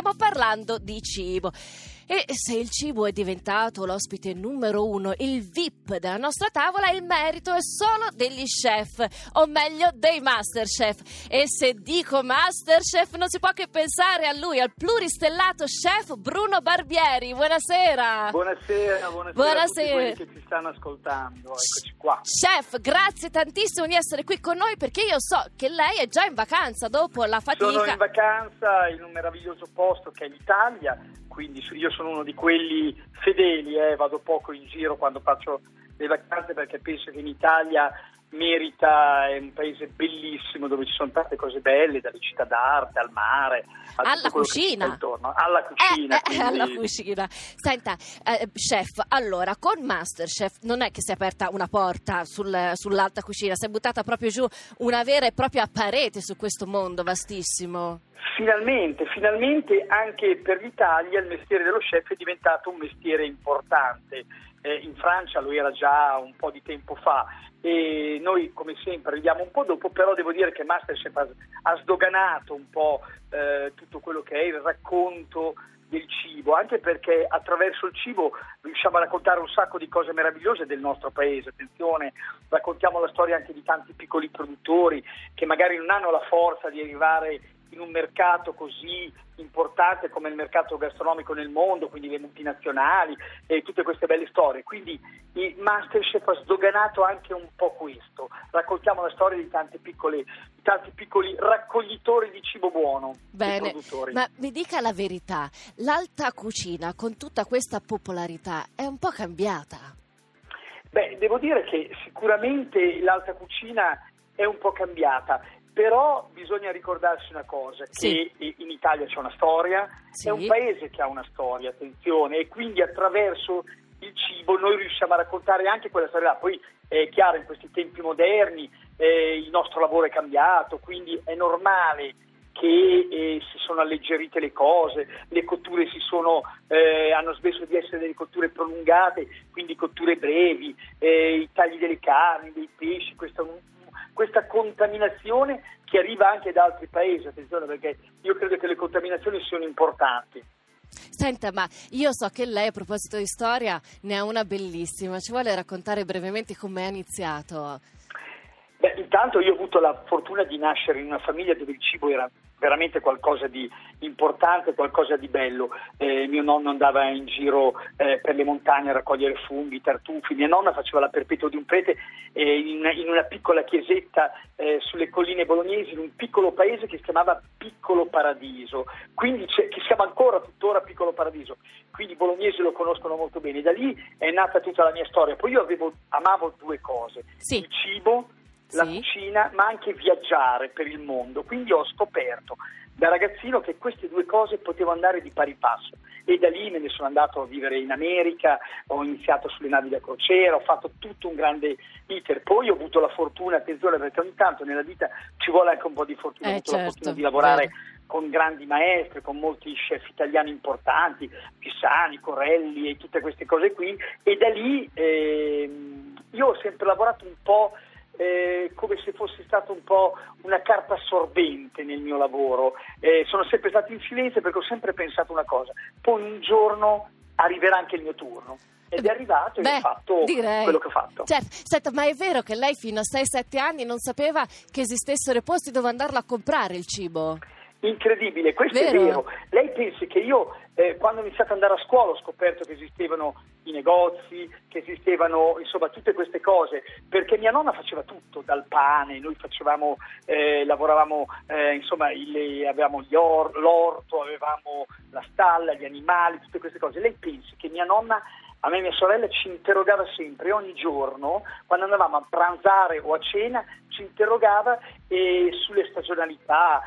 stiamo parlando di cibo. E se il cibo è diventato l'ospite numero uno, il VIP della nostra tavola, il merito è solo degli chef, o meglio dei masterchef. E se dico masterchef non si può che pensare a lui, al pluristellato chef Bruno Barbieri. Buonasera. Buonasera, buonasera, Buonasera. a tutti quelli che ci stanno ascoltando. Eccoci qua. Chef, grazie tantissimo di essere qui con noi perché io so che lei è già in vacanza dopo la fatica. Sono in vacanza in un meraviglioso posto che è l'Italia, quindi io sono uno di quelli fedeli, eh, vado poco in giro quando faccio le vacanze perché penso che in Italia merita, è un paese bellissimo dove ci sono tante cose belle, dalle città d'arte al mare, alla cucina. alla cucina. Eh, eh, alla cucina. Senta, eh, chef, allora con Masterchef non è che si è aperta una porta sul- sull'alta cucina, si è buttata proprio giù una vera e propria parete su questo mondo vastissimo. Finalmente, finalmente anche per l'Italia il mestiere dello chef è diventato un mestiere importante. Eh, in Francia lo era già un po' di tempo fa e noi come sempre arriviamo un po' dopo, però devo dire che Masterchef ha, ha sdoganato un po' eh, tutto quello che è il racconto del cibo, anche perché attraverso il cibo riusciamo a raccontare un sacco di cose meravigliose del nostro paese. Attenzione, raccontiamo la storia anche di tanti piccoli produttori che magari non hanno la forza di arrivare in un mercato così importante come il mercato gastronomico nel mondo, quindi le multinazionali e tutte queste belle storie. Quindi il Masterchef ha sdoganato anche un po' questo. Raccontiamo la storia di, tante piccole, di tanti piccoli raccoglitori di cibo buono. Bene, produttori. ma mi dica la verità, l'alta cucina con tutta questa popolarità è un po' cambiata. Beh, devo dire che sicuramente l'alta cucina è un po' cambiata, però bisogna ricordarsi una cosa, Sì. che in Italia c'è una storia, Sì. è un paese che ha una storia, attenzione, e quindi attraverso il cibo noi riusciamo a raccontare anche quella storia là. Poi è chiaro, in questi tempi moderni eh, il nostro lavoro è cambiato, quindi è normale che eh, si sono alleggerite le cose, le cotture si sono, eh, hanno smesso di essere delle cotture prolungate, quindi cotture brevi, eh, i tagli delle carni, dei pesci, questa, questa contaminazione che arriva anche da altri paesi, attenzione perché io credo che le contaminazioni siano importanti. Senta, ma io so che lei a proposito di storia ne ha una bellissima, ci vuole raccontare brevemente come ha iniziato? Beh, intanto io ho avuto la fortuna di nascere in una famiglia dove il cibo era veramente qualcosa di importante, qualcosa di bello. Eh, mio nonno andava in giro eh, per le montagne a raccogliere funghi, tartufi, mia nonna faceva la perpetua di un prete eh, in, in una piccola chiesetta eh, sulle colline bolognesi, in un piccolo paese che si chiamava Piccolo Paradiso, quindi c'è- che si chiama ancora tuttora Piccolo Paradiso. Quindi i bolognesi lo conoscono molto bene. Da lì è nata tutta la mia storia. Poi io avevo, amavo due cose, Sì. il cibo la Sì. cucina, ma anche viaggiare per il mondo. Quindi ho scoperto da ragazzino che queste due cose potevano andare di pari passo e da lì me ne sono andato a vivere in America, ho iniziato sulle navi da crociera, ho fatto tutto un grande iter. Poi ho avuto la fortuna, attenzione perché ogni tanto nella vita ci vuole anche un po' di fortuna, ho Eh, avuto la certo, fortuna di lavorare vero. con grandi maestri, con molti chef italiani importanti, Pisani, Corelli e tutte queste cose qui e da lì ehm, assorbente nel mio lavoro, Eh, sono sempre stato in silenzio perché ho sempre pensato una cosa, poi un giorno arriverà anche il mio turno ed è arrivato e Beh, ho fatto direi. quello che ho fatto. Certo, senta, ma è vero che lei fino a 6-7 anni non sapeva che esistessero i posti dove andarlo a comprare il cibo? Incredibile, questo Vero? è vero. Lei pensi che io eh, quando ho iniziato ad andare a scuola ho scoperto che esistevano i negozi, che esistevano insomma tutte queste cose, perché mia nonna faceva tutto, dal pane, noi facevamo, eh, lavoravamo, eh, insomma il- avevamo or- l'orto, avevamo la stalla, gli animali, tutte queste cose. Lei pensi che mia nonna a me e mia sorella ci interrogava sempre, ogni giorno, quando andavamo a pranzare o a cena, ci interrogava eh, sulle stagionalità,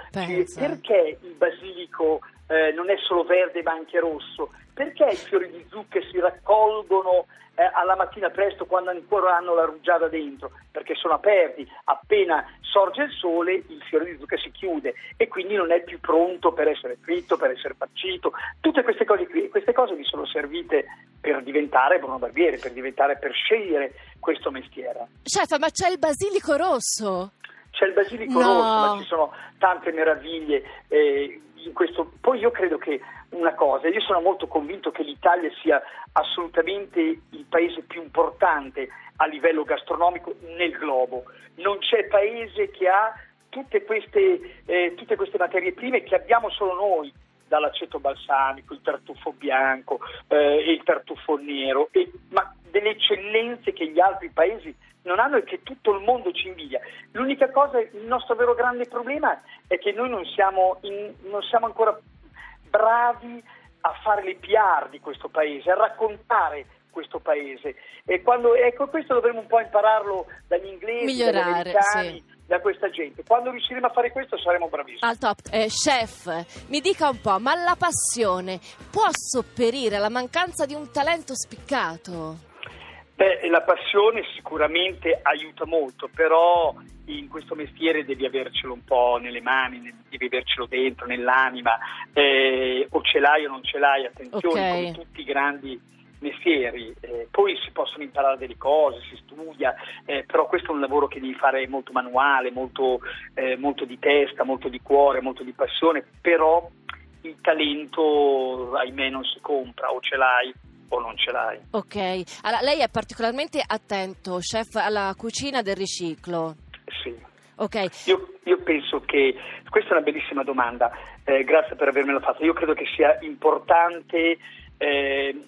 perché il basilico eh, non è solo verde ma anche rosso, perché i fiori di zucche si raccolgono eh, alla mattina presto quando ancora hanno la rugiada dentro, perché sono aperti, appena sorge il sole il fiore di zucca si chiude e quindi non è più pronto per essere fritto, per essere farcito, tutte queste cose qui, queste cose mi sono servite per diventare Bruno Barbieri, per diventare, per scegliere questo mestiere. Chef, ma c'è il basilico rosso? C'è il basilico No. rosso, ma ci sono tante meraviglie. eh, poi io credo che una cosa, io sono molto convinto che l'Italia sia assolutamente il paese più importante a livello gastronomico nel globo. Non c'è paese che ha tutte queste, eh, tutte queste materie prime che abbiamo solo noi dall'aceto balsamico, il tartufo bianco eh, il tartufo nero, e, ma delle eccellenze che gli altri paesi non hanno e che tutto il mondo ci invidia. L'unica cosa, il nostro vero grande problema è che noi non siamo, in, non siamo ancora bravi a fare le PR di questo paese, a raccontare questo paese. E quando, ecco, questo dovremmo un po' impararlo dagli inglesi, Migliorare, dagli americani. Sì da questa gente. Quando riusciremo a fare questo saremo bravissimi. Al top. Eh, chef, mi dica un po', ma la passione può sopperire alla mancanza di un talento spiccato? Beh, la passione sicuramente aiuta molto, però in questo mestiere devi avercelo un po' nelle mani, devi avercelo dentro, nell'anima, eh, o ce l'hai o non ce l'hai, attenzione, okay. come tutti i grandi mestieri, eh, poi si possono imparare delle cose, si studia, eh, però questo è un lavoro che devi fare molto manuale, molto, eh, molto di testa, molto di cuore, molto di passione, però il talento ahimè non si compra, o ce l'hai o non ce l'hai. Ok, allora, lei è particolarmente attento, chef, alla cucina del riciclo. Sì. Okay. Io, io, penso che questa è una bellissima domanda, eh, grazie per avermela fatta. Io credo che sia importante eh,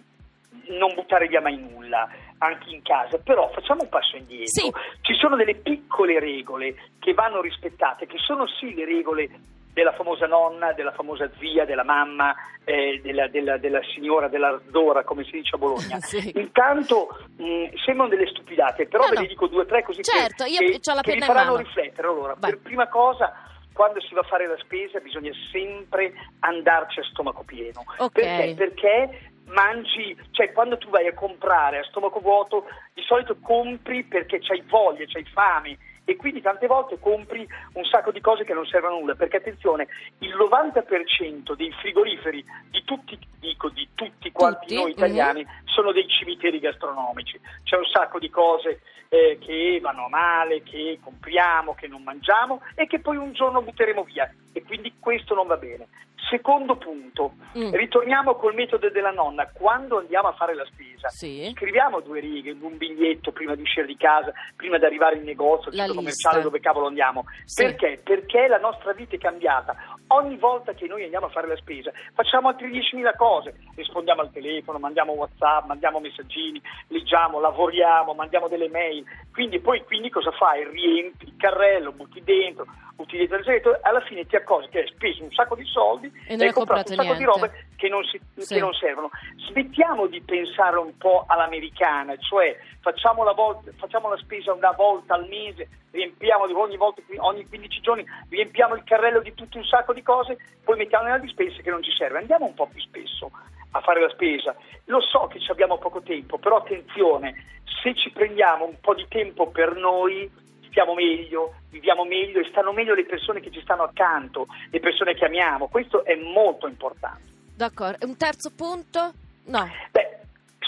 non buttare via mai nulla anche in casa, però facciamo un passo indietro. Sì. Ci sono delle piccole regole che vanno rispettate, che sono sì le regole della famosa nonna, della famosa zia, della mamma, eh, della, della, della, signora, della Dora, come si dice a Bologna. sì. Intanto mh, sembrano delle stupidate, però no, ve no. ne dico due o tre così certo, che, io che, la che vi faranno riflettere. Allora, Vai. per prima cosa quando si va a fare la spesa bisogna sempre andarci a stomaco pieno. Okay. Perché? Perché mangi, cioè quando tu vai a comprare a stomaco vuoto, di solito compri perché c'hai voglia, c'hai fame e quindi tante volte compri un sacco di cose che non servono a nulla, perché attenzione, il 90% dei frigoriferi di tutti, dico di tutti quanti tutti? noi italiani mm-hmm. sono dei cimiteri gastronomici, c'è un sacco di cose eh, che vanno male, che compriamo, che non mangiamo e che poi un giorno butteremo via e quindi questo non va bene. Secondo punto, Mm. ritorniamo col metodo della nonna, quando andiamo a fare la spesa, Sì. scriviamo due righe, un biglietto prima di uscire di casa, prima di arrivare in negozio, al centro commerciale dove cavolo andiamo. Sì. Perché? Perché la nostra vita è cambiata. Ogni volta che noi andiamo a fare la spesa facciamo altre 10.000 cose, rispondiamo al telefono, mandiamo WhatsApp, mandiamo messaggini, leggiamo, lavoriamo, mandiamo delle mail. Quindi poi quindi cosa fai? Riempi il carrello, butti dentro, butti dentro il segreto, alla fine ti accorgi che hai speso un sacco di soldi E non hai comprato un comprato sacco di robe che non, si- Sì. che non servono. Smettiamo di pensare un po' all'americana, cioè facciamo la, volta- facciamo la spesa una volta al mese, riempiamo ogni, volta, ogni 15 giorni, riempiamo il carrello di tutto un sacco di cose, poi mettiamo nella dispensa che non ci serve. Andiamo un po' più spesso a fare la spesa. Lo so che ci abbiamo poco tempo, però attenzione, se ci prendiamo un po' di tempo per noi, stiamo meglio, viviamo meglio e stanno meglio le persone che ci stanno accanto, le persone che amiamo. Questo è molto importante. D'accordo. Un terzo punto? No. Beh,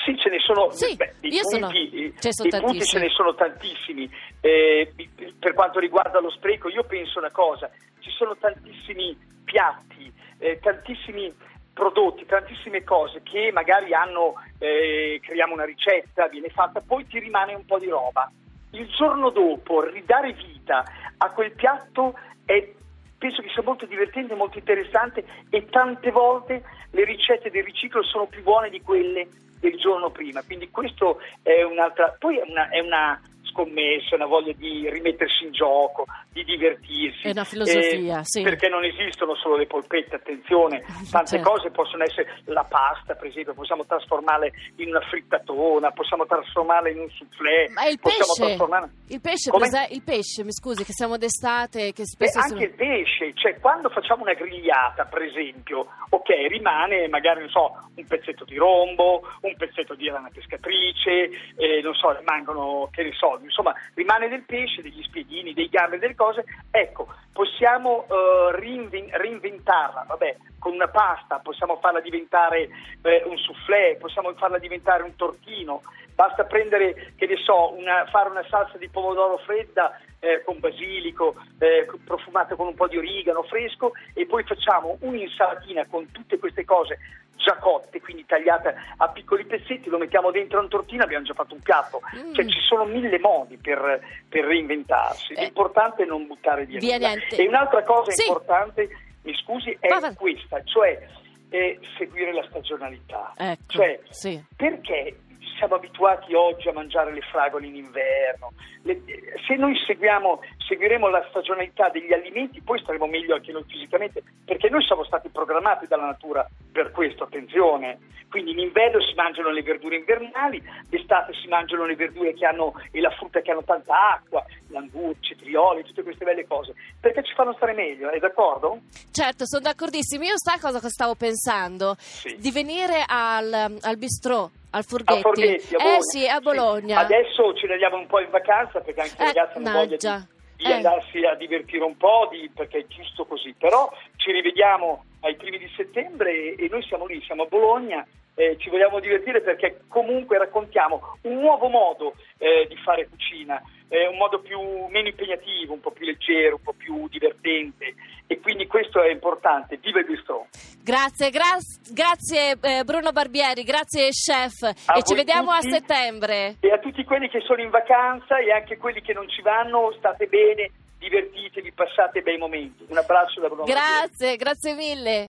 sì, ce ne sono, Sì, beh, sono- punti, eh, ce ne sono punti ce tantissimi. ne sono tantissimi. Eh, per quanto riguarda lo spreco, io penso una cosa, ci sono tantissimi piatti, eh, tantissimi prodotti, tantissime cose che magari hanno, eh, creiamo una ricetta, viene fatta, poi ti rimane un po' di roba. Il giorno dopo ridare vita a quel piatto è penso che sia molto divertente, molto interessante e tante volte le ricette del riciclo sono più buone di quelle del giorno prima, quindi questo è un'altra, poi è una, è una scommessa, una voglia di rimettersi in gioco, di divertirsi. È una filosofia, Eh, sì. Perché non esistono solo le polpette, attenzione, tante Certo. cose possono essere, la pasta per esempio, possiamo trasformarla in una frittatona, possiamo trasformarla in un soufflé, Ma il pesce, trasformarla... il pesce, prese- il pesce, mi scusi, che siamo d'estate, che E spesso anche il pesce, cioè quando facciamo una grigliata, per esempio, ok, rimane magari non so, un pezzetto di rombo, un pezzetto di rana pescatrice, eh, non so, rimangono, che ne so, insomma rimane del pesce, degli spiedini, dei gambe, delle cose, ecco, possiamo uh, reinven- reinventarla, vabbè, con una pasta, possiamo farla diventare eh, un soufflé, possiamo farla diventare un tortino, basta prendere, che ne so, una, fare una salsa di pomodoro fredda eh, con basilico, eh, profumata con un po' di origano fresco e poi facciamo un'insalatina con tutte queste cose già cotte, quindi tagliate a piccoli pezzetti, lo mettiamo dentro un tortino abbiamo già fatto un piatto. Mm. Cioè ci sono mille modi per, per reinventarsi, eh. l'importante è non buttare via, via niente. E un'altra cosa sì. importante, mi scusi, è questa, cioè seguire la stagionalità. Ecco, cioè, sì. perché siamo abituati oggi a mangiare le fragole in inverno. Le, se noi seguiamo, seguiremo la stagionalità degli alimenti, poi staremo meglio anche noi fisicamente, perché noi siamo stati programmati dalla natura per questo, attenzione. Quindi in inverno si mangiano le verdure invernali, d'estate si mangiano le verdure che hanno, e la frutta che hanno tanta acqua, l'angur, cetrioli, tutte queste belle cose, perché ci fanno stare meglio, è d'accordo? Certo, sono d'accordissimo. Io sai cosa stavo pensando? Sì. Di venire al, al bistrò al Forghetti. A Forghetti a eh sì, a Bologna. Sì. Adesso ci andiamo un po' in vacanza perché anche i eh, ragazzi hanno voglia di, di eh. andarsi a divertire un po', di, perché è giusto così. Però ci rivediamo ai primi di settembre e, noi siamo lì, siamo a Bologna. Eh, ci vogliamo divertire perché comunque raccontiamo un nuovo modo eh, di fare cucina, eh, un modo più, meno impegnativo, un po' più leggero, un po' più divertente e quindi questo è importante. Viva il bistro! Grazie, gra- grazie eh, Bruno Barbieri, grazie chef a e ci vediamo tutti, a settembre. E a tutti quelli che sono in vacanza e anche quelli che non ci vanno, state bene, divertitevi, passate bei momenti. Un abbraccio da Bruno Grazie, Barbieri. grazie mille.